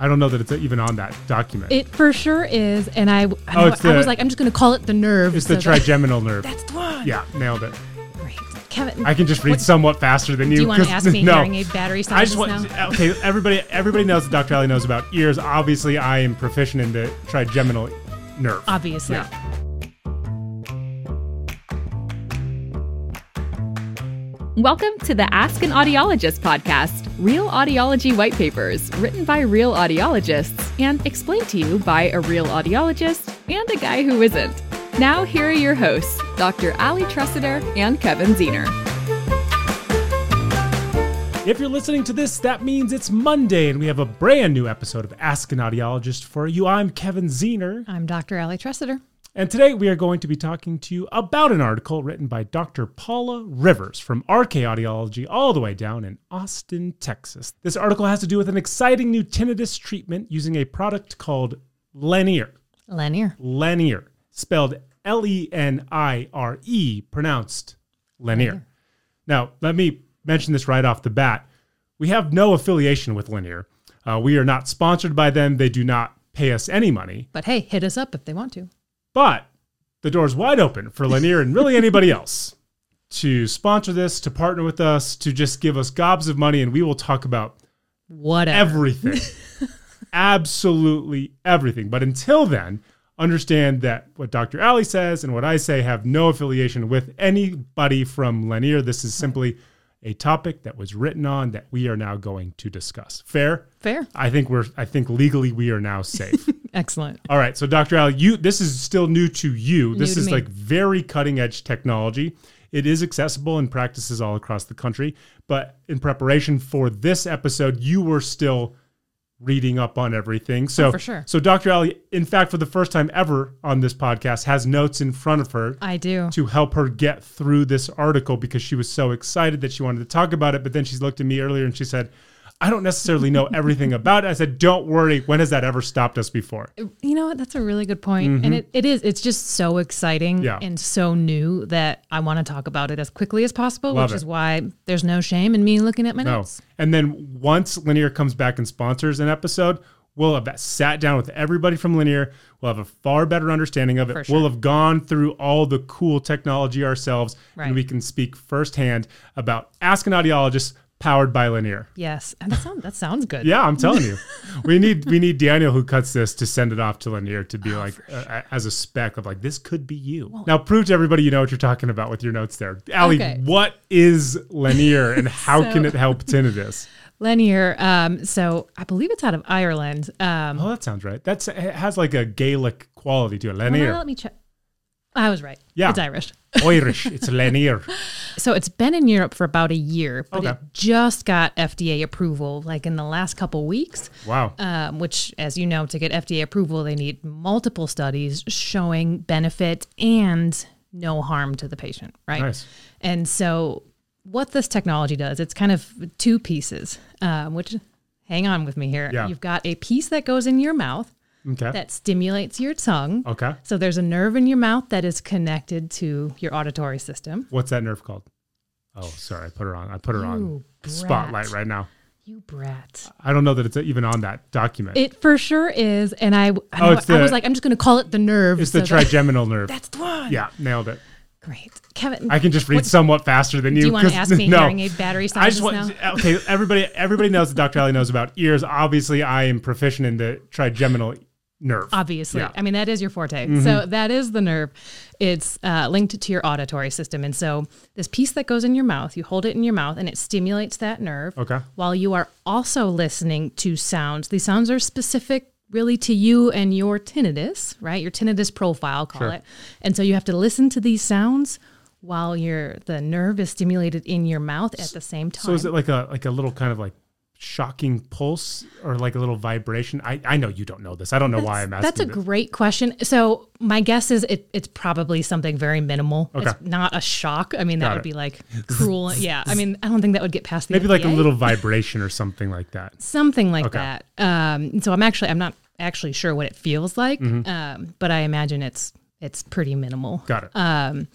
I don't know that it's even on that document. It for sure is, and I, I, Oh, know- it's I was like, I'm just going to call it the nerve. it's the so that- trigeminal nerve. That's the one. Yeah, nailed it. Great. Kevin, I can just read what- somewhat faster than you. do you want to 'cause- ask me no. hearing aid battery I just want now? okay. Everybody, everybody knows that Dr. Allie knows about ears. Obviously, I am proficient in the trigeminal nerve. Obviously. Yeah. Welcome to the Ask an Audiologist podcast, real audiology white papers written by real audiologists and explained to you by a real audiologist and a guy who isn't. Now, here are your hosts, Dr. Allie Tressiter and Kevin Ziener. If you're listening to this, that means it's Monday, and we have a brand new episode of Ask an Audiologist for you. I'm Kevin Ziener, I'm Dr. Allie Tressiter. And today we are going to be talking to you about an article written by Dr. Paula Rivers from RK Audiology, all the way down in Austin, Texas. This article has to do with an exciting new tinnitus treatment using a product called Lenire. Lenire. Lenire, spelled L E N I R E, pronounced Lenire. Now, let me mention this right off the bat. We have no affiliation with Lenire. Uh, we are not sponsored by them. They do not pay us any money. But hey, hit us up if they want to. But the door's wide open for Lenire and really anybody else to sponsor this, to partner with us, to just give us gobs of money, and we will talk about Whatever. everything. Absolutely everything. But until then, understand that what Dr. Allie says and what I say have no affiliation with anybody from Lenire. This is simply a topic that was written on that we are now going to discuss. Fair? Fair. I think we're I think legally we are now safe. Excellent. All right, so Dr. Allie, you this is still new to you. This to is me. like very cutting edge technology. It is accessible in practices all across the country, but in preparation for this episode, you were still reading up on everything. So Oh, for sure. So Dr. Allie, in fact, for the first time ever on this podcast, has notes in front of her I do. to help her get through this article because she was so excited that she wanted to talk about it. But then she looked at me earlier and she said, I don't necessarily know everything about it. I said, Don't worry. When has that ever stopped us before? You know what? That's a really good point. And it, it is. It's just so exciting Mm-hmm. Yeah. and so new that I want to talk about it as quickly as possible, Love which it. is why there's no shame in me looking at my No. notes. And then once Lenire comes back and sponsors an episode, we'll have sat down with everybody from Lenire. We'll have a far better understanding of it. Sure. We'll have gone through all the cool technology ourselves, Right. and we can speak firsthand about Ask an Audiologist powered by Lenire. Yes. And that sounds, that sounds good. Yeah, I'm telling you, we need we need Daniel who cuts this to send it off to Lenire to Oh, be like uh, as a spec of like this could be you. now prove to everybody you know what you're talking about with your notes there, Allie. Okay. What is Lenire and how So- can it help tinnitus? Lenire. Um, so I believe it's out of Ireland. Um, Oh, that sounds right. That's it has like a Gaelic quality to it. well, Lenire, let me check. I was right. Yeah. It's Irish. Irish. It's Lenire. So it's been in Europe for about a year, but Okay. it just got FDA approval like in the last couple weeks. Wow. Um, which, as you know, to get FDA approval, they need multiple studies showing benefit and no harm to the patient, right? Nice. And so, what this technology does, it's kind of two pieces. Um, which, hang on with me here. Yeah. You've got a piece that goes in your mouth Okay. that stimulates your tongue. okay. So there's a nerve in your mouth that is connected to your auditory system. What's that nerve called? Oh, sorry. I put her on. I put her on brat. spotlight right now. You brat. I don't know that it's even on that document. It for sure is, and I, oh, I, Oh, know- it's I was like, I'm just going to call it the nerve. it's the so that- trigeminal nerve. That's the one. Yeah, nailed it. Great, Kevin. I can just read what- somewhat faster than you. do you want to ask me no. hearing aid battery I just want now? okay. Everybody, everybody knows that Dr. Allie knows about ears. Obviously, I am proficient in the trigeminal nerve. Obviously, Yeah. Mm-hmm. I mean that is your forte. So that is the nerve. It's uh, linked to your auditory system, and so this piece that goes in your mouth, you hold it in your mouth, and it stimulates that nerve. Okay. While you are also listening to sounds. These sounds are specific really to you and your tinnitus, right? Your tinnitus profile, call Sure. it. And so you have to listen to these sounds while your the nerve is stimulated in your mouth at the same time. So is it like a like a little kind of like shocking pulse or like a little vibration? I, I know you don't know this. I don't know why I'm asking. That's a this. great question. So my guess is it, it's probably something very minimal. Okay. It's not a shock. I mean, that Got would it. be like cruel. yeah. I mean, I don't think that would get past the maybe like a little vibration or something like that. something like Okay. that. Um, so I'm actually I'm not actually sure what it feels like, Mm-hmm. um, but I imagine it's it's pretty minimal. Got it. Um,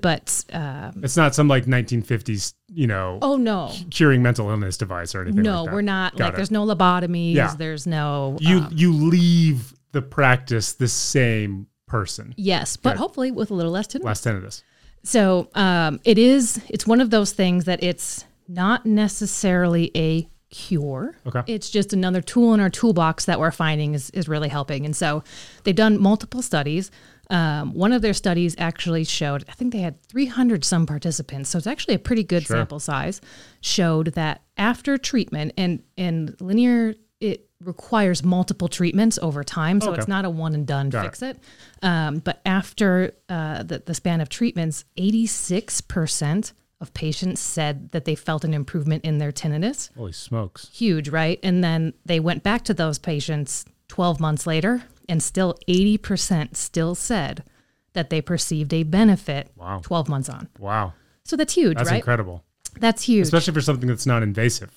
But um, It's not some like 1950s, you know, oh no, curing mental illness device or anything. no, like that. we're not Got like it. there's no lobotomies. Yeah. There's no You um, you leave the practice the same person. yes, but Okay. hopefully with a little less tinnitus. Less tinnitus. So um, it is. It's one of those things that it's not necessarily a cure. Okay. It's just another tool in our toolbox that we're finding is, is really helping. And so they've done multiple studies. Um, one of their studies actually showed, I think they had 300 some participants. So it's actually a pretty good Sure. sample size. Showed that after treatment, and, and Lenire, it requires multiple treatments over time. So Okay. it's not a one and done Got fix it. Um, but after uh, the, the span of treatments, 86% of patients said that they felt an improvement in their tinnitus. Holy smokes. Huge, right? And then they went back to those patients 12 months later, and still 80% still said that they perceived a benefit Wow. 12 months on. Wow. So that's huge, That's right? incredible. That's huge. Especially for something that's not invasive.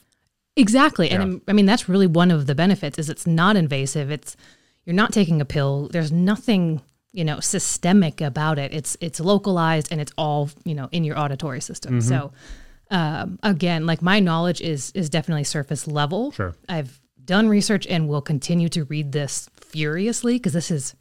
Exactly. Yeah. And I mean that's really one of the benefits is it's not invasive. It's you're not taking a pill. There's nothing, you know, systemic about it. It's it's localized and it's all, you know, in your auditory system. Mm-hmm. So um, again, like my knowledge is is definitely surface level. Sure. I've done research and will continue to read this furiously because this is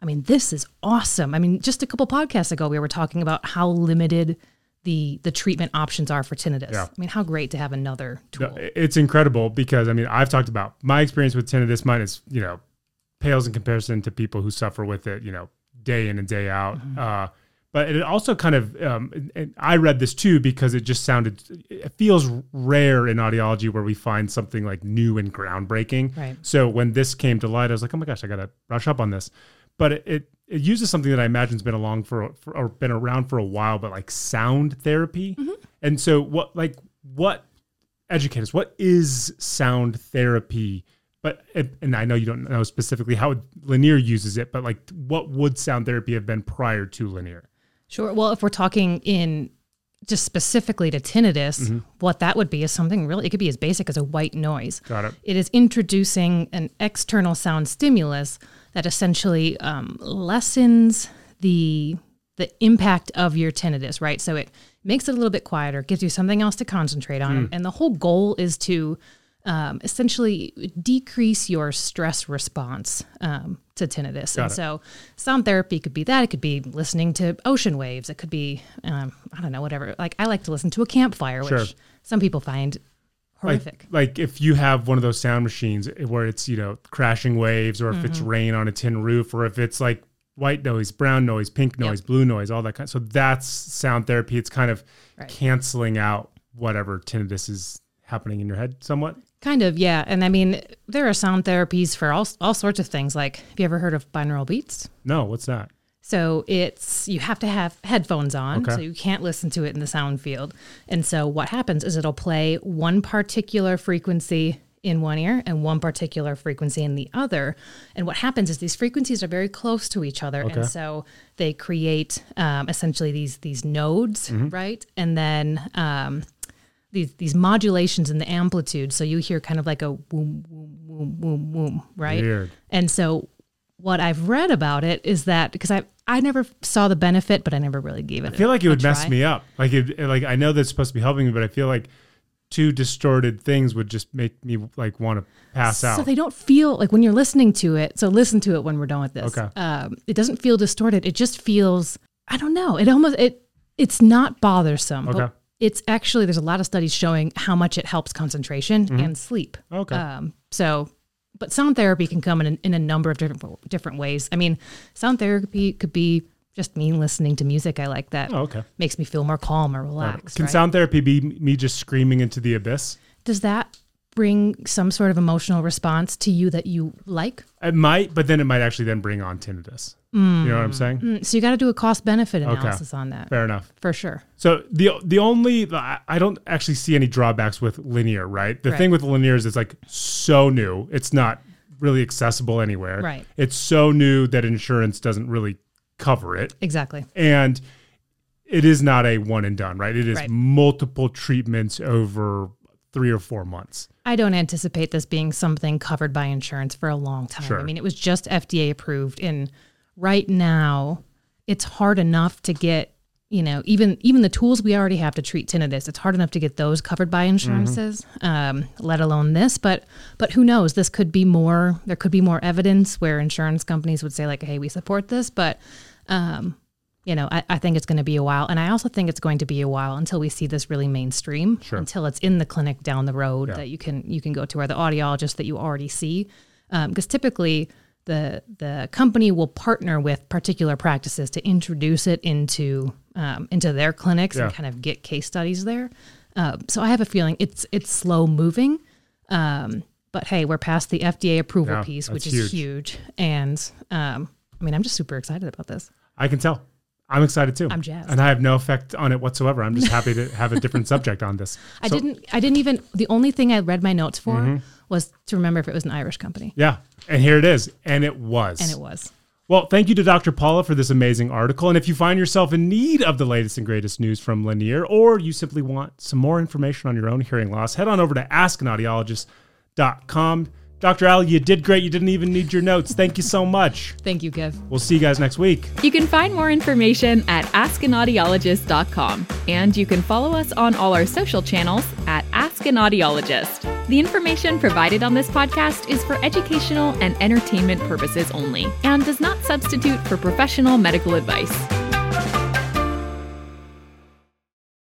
I mean, this is awesome. I mean, just a couple podcasts ago we were talking about how limited the the treatment options are for tinnitus. Yeah. I mean, how great to have another tool. It's incredible because I mean I've talked about my experience with tinnitus. Mine is you know pales in comparison to people who suffer with it. You know day in and day out. Uh, but it also kind of um, I read this too because it just sounded it feels rare in audiology where we find something like new and groundbreaking. Right. So when this came to light, I was like, oh my gosh, I got to brush up on this. But it, it it uses something that I imagine has been along for, for or been around for a while, but like sound therapy. And so what like what educate us. What is sound therapy? But and I know you don't know specifically how Lenire uses it, but like what would sound therapy have been prior to Lenire? Sure. Well, if we're talking in just specifically to tinnitus, Mm-hmm. what that would be is something really, it could be as basic as a white noise. Got it. It is introducing an external sound stimulus that essentially um, lessens the the impact of your tinnitus, right? So it makes it a little bit quieter, gives you something else to concentrate on, and the whole goal is to um, essentially decrease your stress response um, to tinnitus. and it. so, sound therapy could be that. It could be listening to ocean waves. It could be, um, I don't know, whatever. Like I like to listen to a campfire, Sure. which some people find horrific. Like, like if you have one of those sound machines where it's you know crashing waves, or if it's Mm-hmm. rain on a tin roof, or if it's like white noise, brown noise, pink noise, blue noise, all that kind. So that's sound therapy. It's kind of Right. canceling out whatever tinnitus is happening in your head somewhat. Kind of, yeah. And I mean, there are sound therapies for all all sorts of things. Like, have you ever heard of binaural beats? No, what's that? So it's you have to have headphones on, Okay. so you can't listen to it in the sound field. And so what happens is it'll play one particular frequency in one ear and one particular frequency in the other. And what happens is these frequencies are very close to each other, Okay. and so they create um, essentially these these nodes, Mm-hmm. right? And then um, these these modulations in the amplitude. So you hear kind of like a boom, boom, boom, boom, boom, right? Weird. And so what I've read about it is that because I I never saw the benefit, but I never really gave it. I feel like it would mess me up. Like it, like I know that's supposed to be helping me, but I feel like two distorted things would just make me like want to pass So out. So they don't feel like when you're listening to it. So listen to it when we're done with this. Okay. Um, it doesn't feel distorted. It just feels I don't know. It almost it it's not bothersome. Okay. But it's actually there's a lot of studies showing how much it helps concentration and sleep. Mm-hmm. Okay. Um, so, but sound therapy can come in, in a number of different different ways. I mean, sound therapy could be just me listening to music I like that oh, okay. makes me feel more calm or relaxed. Can right? sound therapy be me just screaming into the abyss? Does that bring some sort of emotional response to you that you like? It might, but then it might actually then bring on tinnitus. You know what I'm saying? Mm, So you got to do a cost benefit Okay. analysis on that Fair enough. for sure. So the the only I I don't actually see any drawbacks with Lenire, right? The Right. thing with Lenire is it's like so new. It's not really accessible anywhere. Right. It's so new that insurance doesn't really cover it. Exactly. And it is not a one and done, right? It is Right. multiple treatments over three or four months. I don't anticipate this being something covered by insurance for a long time. Sure. I mean, it was just FDA approved, and right now, it's hard enough to get you know, even even the tools we already have to treat tinnitus, it's hard enough to get those covered by insurances, um, let alone this. But but who knows? This could be more. There could be more evidence where insurance companies would say like, "Hey, we support this," but um, you know, I, I think it's going to be a while, and I also think it's going to be a while until we see this really mainstream. Sure. Until it's in the clinic down the road that you can you can go to, or the audiologist that you already see, because typically the the company will partner with particular practices to introduce it into um, into their clinics Yeah. and kind of get case studies there. Uh, so I have a feeling it's it's slow moving, um, but hey, we're past the FDA approval Yeah, piece, which is huge. huge. And um, I mean, I'm just super excited about this. I can tell. I'm excited too. I'm jazzed. And I have no effect on it whatsoever. I'm just happy to have a different subject on this. I didn't I didn't even the only thing I read my notes for Mm-hmm. Was to remember if it was an Irish company, Yeah. And here it is. And it was. and it was. Well, thank you to Dr. Paula for this amazing article. And if you find yourself in need of the latest and greatest news from Lenire, or you simply want some more information on your own hearing loss, head on over to askanaudiologist.com. Dr. Al, you did great. You didn't even need your notes. Thank you so much. Thank you, Kev. We'll see you guys next week. You can find more information at askanaudiologist.com, and you can follow us on all our social channels at Ask an Audiologist. The information provided on this podcast is for educational and entertainment purposes only and does not substitute for professional medical advice.